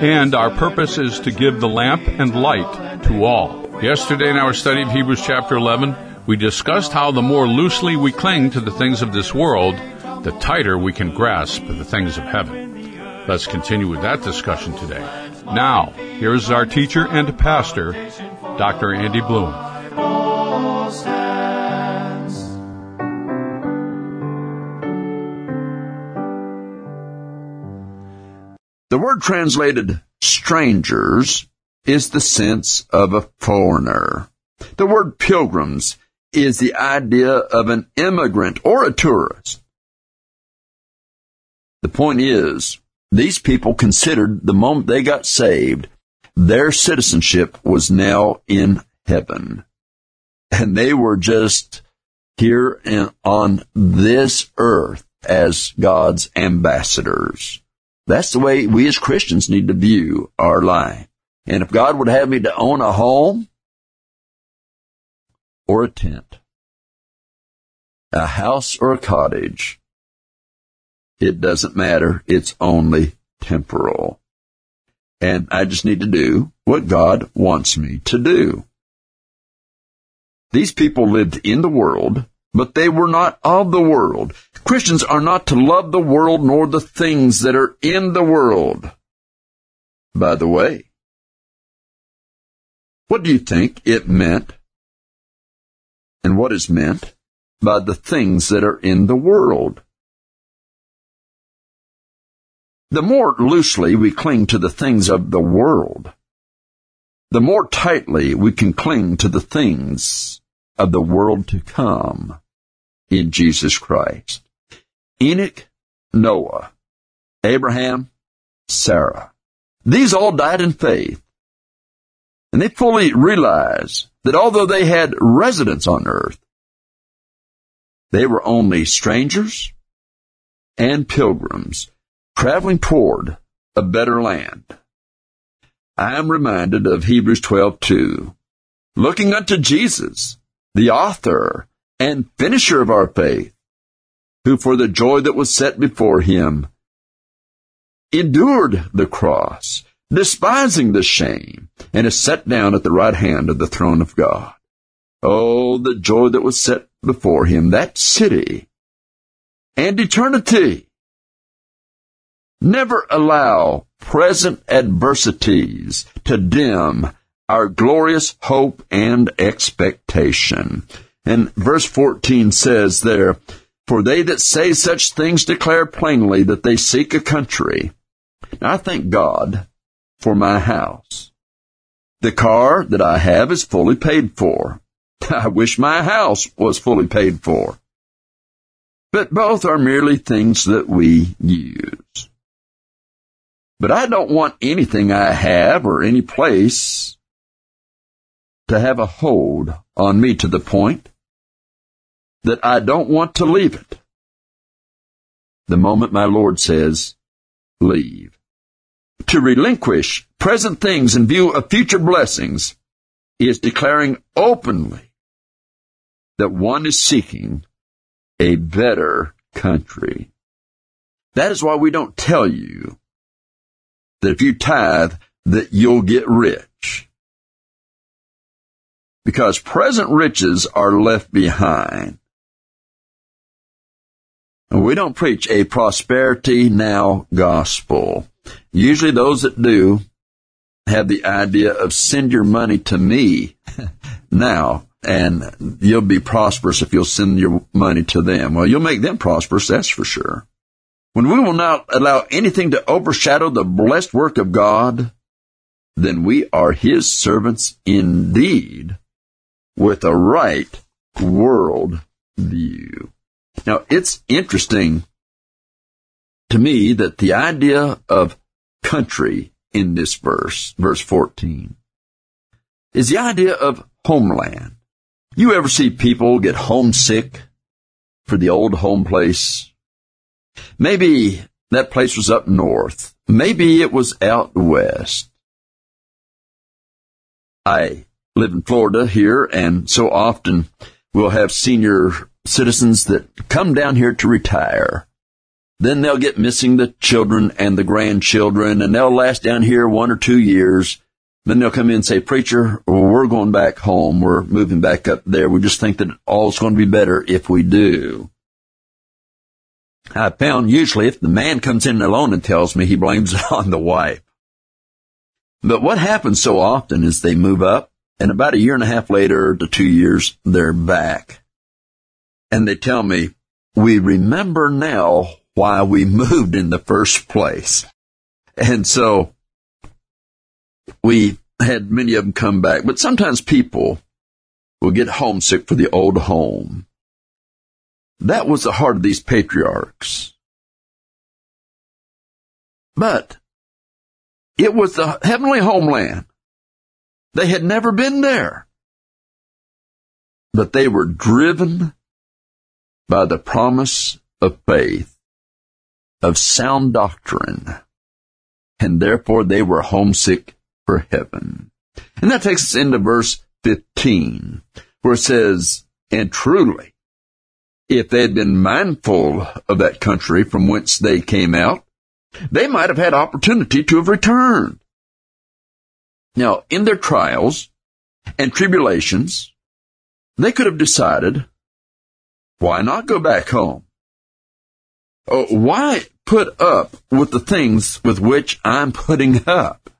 and our purpose is to give the lamp and light to all. Yesterday in our study of Hebrews chapter 11, we discussed how the more loosely we cling to the things of this world, the tighter we can grasp the things of heaven. Let's continue with that discussion today. Now, here's our teacher and pastor, Dr. Andy Bloom. The word translated strangers is the sense of a foreigner. The word pilgrims is the idea of an immigrant or a tourist. The point is, these people considered the moment they got saved, their citizenship was now in heaven. And they were just here in, on this earth as God's ambassadors. That's the way we as Christians need to view our life. And if God would have me to own a home or a tent, a house or a cottage, it doesn't matter. It's only temporal. And I just need to do what God wants me to do. These people lived in the world, but they were not of the world. Christians are not to love the world nor the things that are in the world. By the way, what do you think it meant? And what is meant by the things that are in the world? The more loosely we cling to the things of the world, the more tightly we can cling to the things of the world to come in Jesus Christ. Enoch, Noah, Abraham, Sarah. These all died in faith. And they fully realized that although they had residence on earth, they were only strangers and pilgrims traveling toward a better land. I am reminded of Hebrews 12:2, looking unto Jesus, the author and finisher of our faith, who for the joy that was set before him endured the cross, despising the shame, and is set down at the right hand of the throne of God. Oh, the joy that was set before him, that city and eternity. Never allow present adversities to dim our glorious hope and expectation. And verse 14 says there, For they that say such things declare plainly that they seek a country. Now, I thank God for my house. The car that I have is fully paid for. I wish my house was fully paid for. But both are merely things that we use. But I don't want anything I have or any place to have a hold on me to the point that I don't want to leave it. The moment my Lord says, leave. To relinquish present things in view of future blessings is declaring openly that one is seeking a better country. That is why we don't tell you that if you tithe that you'll get rich. Because present riches are left behind. We don't preach a prosperity now gospel. Usually those that do have the idea of send your money to me now and you'll be prosperous if you'll send your money to them. Well, you'll make them prosperous, that's for sure. When we will not allow anything to overshadow the blessed work of God, then we are His servants indeed with a right world view. Now, it's interesting to me that the idea of country in this verse, verse 14, is the idea of homeland. You ever see people get homesick for the old home place? Maybe that place was up north. Maybe it was out west. I live in Florida here, and so often we'll have senior citizens that come down here to retire. Then they'll get missing the children and the grandchildren, and they'll last down here one or two years. Then they'll come in and say, Preacher, we're going back home. We're moving back up there. We just think that all's going to be better if we do. I found usually if the man comes in alone and tells me, he blames it on the wife. But what happens so often is they move up, and about a year and a half later to two years, they're back. And they tell me, we remember now why we moved in the first place. And so we had many of them come back, but sometimes people will get homesick for the old home. That was the heart of these patriarchs. But it was the heavenly homeland. They had never been there. But they were driven by the promise of faith, of sound doctrine, and therefore they were homesick for heaven. And that takes us into verse 15, where it says, And truly, if they had been mindful of that country from whence they came out, they might have had opportunity to have returned. Now, in their trials and tribulations, they could have decided, why not go back home? Oh, why put up with the things with which I'm putting up?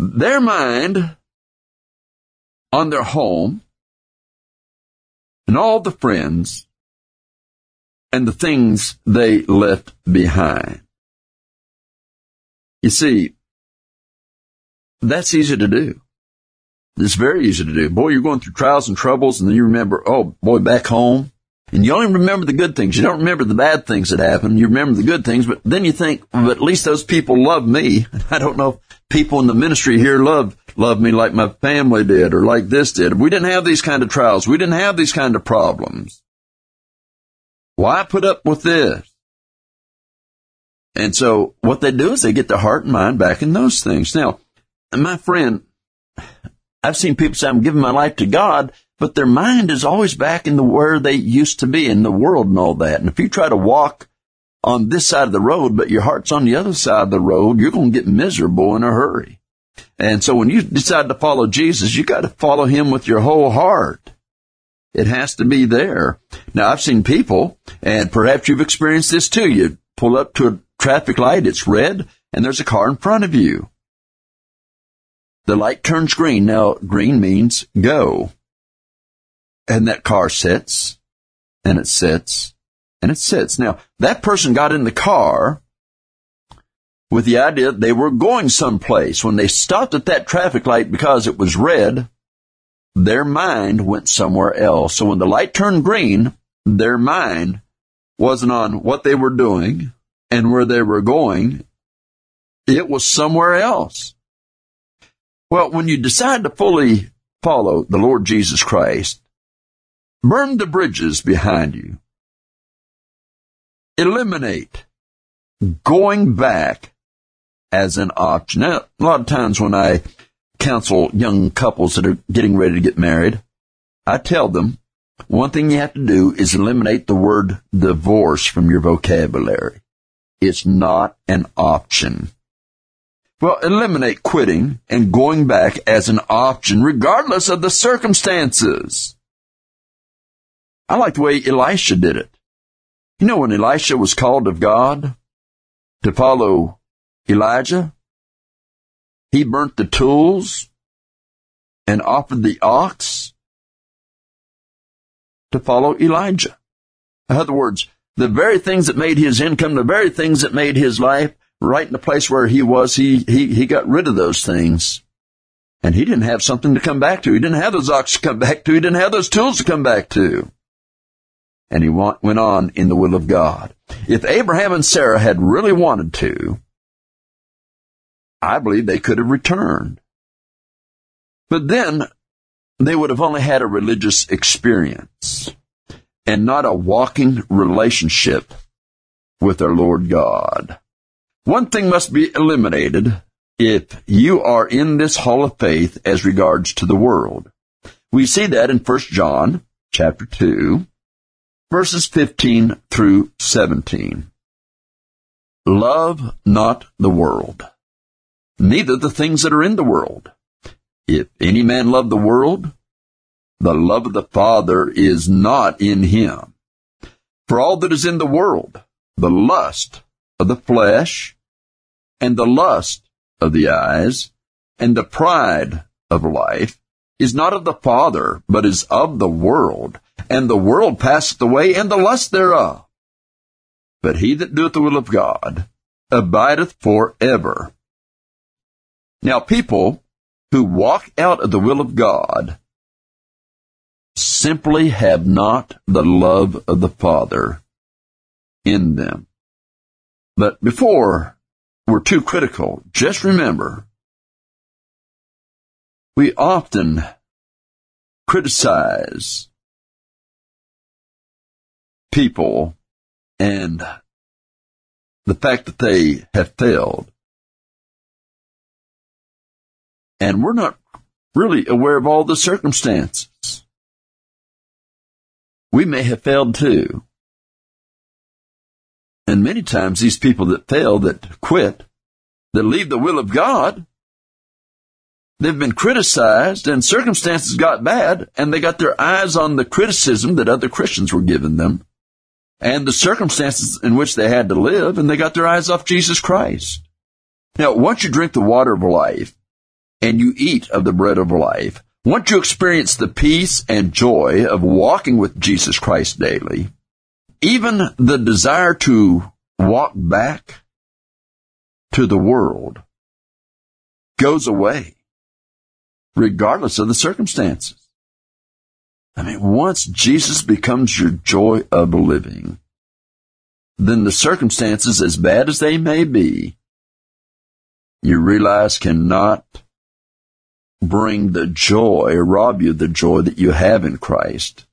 their mind on their home and all the friends and the things they left behind. You see, that's easy to do. It's very easy to do. Boy, you're going through trials and troubles and then you remember, oh boy, back home. And you only remember the good things. You don't remember the bad things that happened. You remember the good things, but then you think, well, at least those people love me. I don't know if people in the ministry here love, love me like my family did or like this did. We didn't have these kind of trials. We didn't have these kind of problems. Why put up with this? And so what they do is they get their heart and mind back in those things. Now, my friend, I've seen people say, I'm giving my life to God, but their mind is always back in the where they used to be in the world and all that. And if you try to walk on this side of the road, but your heart's on the other side of the road, you're going to get miserable in a hurry. And so when you decide to follow Jesus, you got to follow him with your whole heart. It has to be there. Now I've seen people, and perhaps you've experienced this too. You pull up to a traffic light, it's red, and there's a car in front of you. The light turns green. Now green means go. And that car sits, and it sits, and it sits. Now, that person got in the car with the idea that they were going someplace. When they stopped at that traffic light because it was red, their mind went somewhere else. So when the light turned green, their mind wasn't on what they were doing and where they were going. It was somewhere else. Well, when you decide to fully follow the Lord Jesus Christ, Burn the bridges behind you. Eliminate going back as an option. Now, a lot of times when I counsel young couples that are getting ready to get married, I tell them one thing you have to do is eliminate the word divorce from your vocabulary. It's not an option. Well, eliminate quitting and going back as an option regardless of the circumstances. I like the way Elisha did it. You know, when Elisha was called of God to follow Elijah, he burnt the tools and offered the ox to follow Elijah. In other words, the very things that made his income, the very things that made his life right in the place where he was, he, he, he got rid of those things. And he didn't have something to come back to. He didn't have those ox to come back to. He didn't have those tools to come back to and he went on in the will of God. If Abraham and Sarah had really wanted to, I believe they could have returned. But then they would have only had a religious experience and not a walking relationship with their Lord God. One thing must be eliminated if you are in this hall of faith as regards to the world. We see that in 1 John chapter 2, verses 15 through 17. Love not the world, neither the things that are in the world. If any man love the world, the love of the Father is not in him. For all that is in the world, the lust of the flesh, and the lust of the eyes, and the pride of life, is not of the Father, but is of the world. And the world passeth away, and the lust thereof. But he that doeth the will of God abideth for ever. Now people who walk out of the will of God simply have not the love of the Father in them. But before we're too critical, just remember, we often criticize people and the fact that they have failed. And we're not really aware of all the circumstances. We may have failed too. And many times these people that fail, that quit, that leave the will of God, they've been criticized and circumstances got bad and they got their eyes on the criticism that other Christians were giving them and the circumstances in which they had to live and they got their eyes off Jesus Christ. Now, once you drink the water of life and you eat of the bread of life, once you experience the peace and joy of walking with Jesus Christ daily, even the desire to walk back to the world goes away, regardless of the circumstances. I mean, once Jesus becomes your joy of living, then the circumstances, as bad as they may be, you realize cannot bring the joy, rob you the joy that you have in Christ.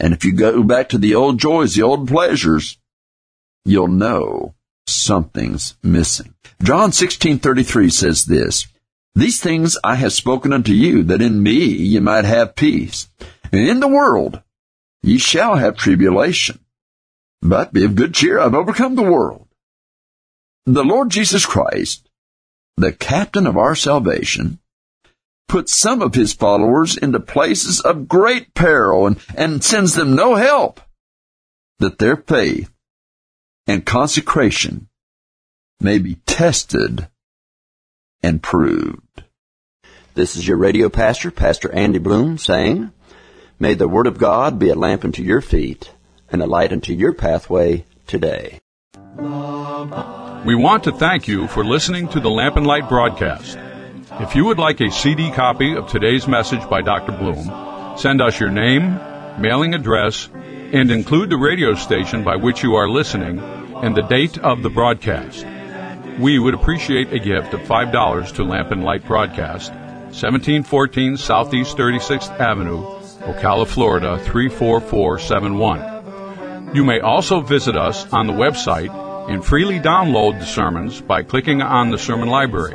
And if you go back to the old joys, the old pleasures, you'll know something's missing. John 16:33 says this, These things I have spoken unto you, that in me ye might have peace. And in the world ye shall have tribulation. But be of good cheer, I've overcome the world. The Lord Jesus Christ, the captain of our salvation, put some of his followers into places of great peril and, and sends them no help, that their faith and consecration may be tested and proved. This is your radio pastor, Pastor Andy Bloom, saying, May the Word of God be a lamp unto your feet and a light unto your pathway today. We want to thank you for listening to the Lamp and Light broadcast. If you would like a CD copy of today's message by Dr. Bloom, send us your name, mailing address, and include the radio station by which you are listening and the date of the broadcast. We would appreciate a gift of $5 to Lamp and Light Broadcast, 1714 Southeast 36th Avenue, Ocala, Florida 34471. You may also visit us on the website and freely download the sermons by clicking on the sermon library.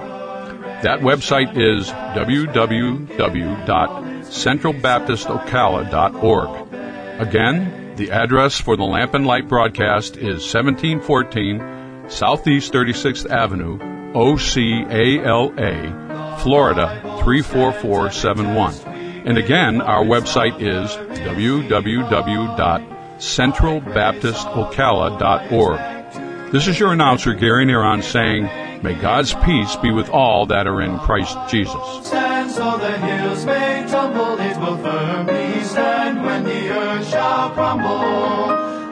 That website is www.centralbaptistocala.org. Again, the address for the Lamp and Light broadcast is 1714 Southeast 36th Avenue, OCALA, Florida 34471. And again, our website is www.centralbaptistocala.org. This is your announcer, Gary Neron, saying, May God's peace be with all that are in Christ Jesus. Stand so the hills may tumble, it will firmly stand when the earth shall crumble.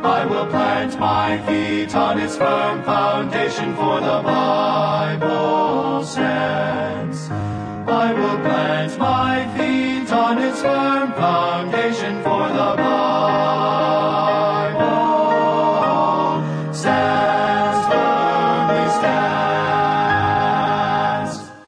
I will plant my feet on its firm foundation, for the Bible stands. I will plant my feet on its firm foundation, for the Bible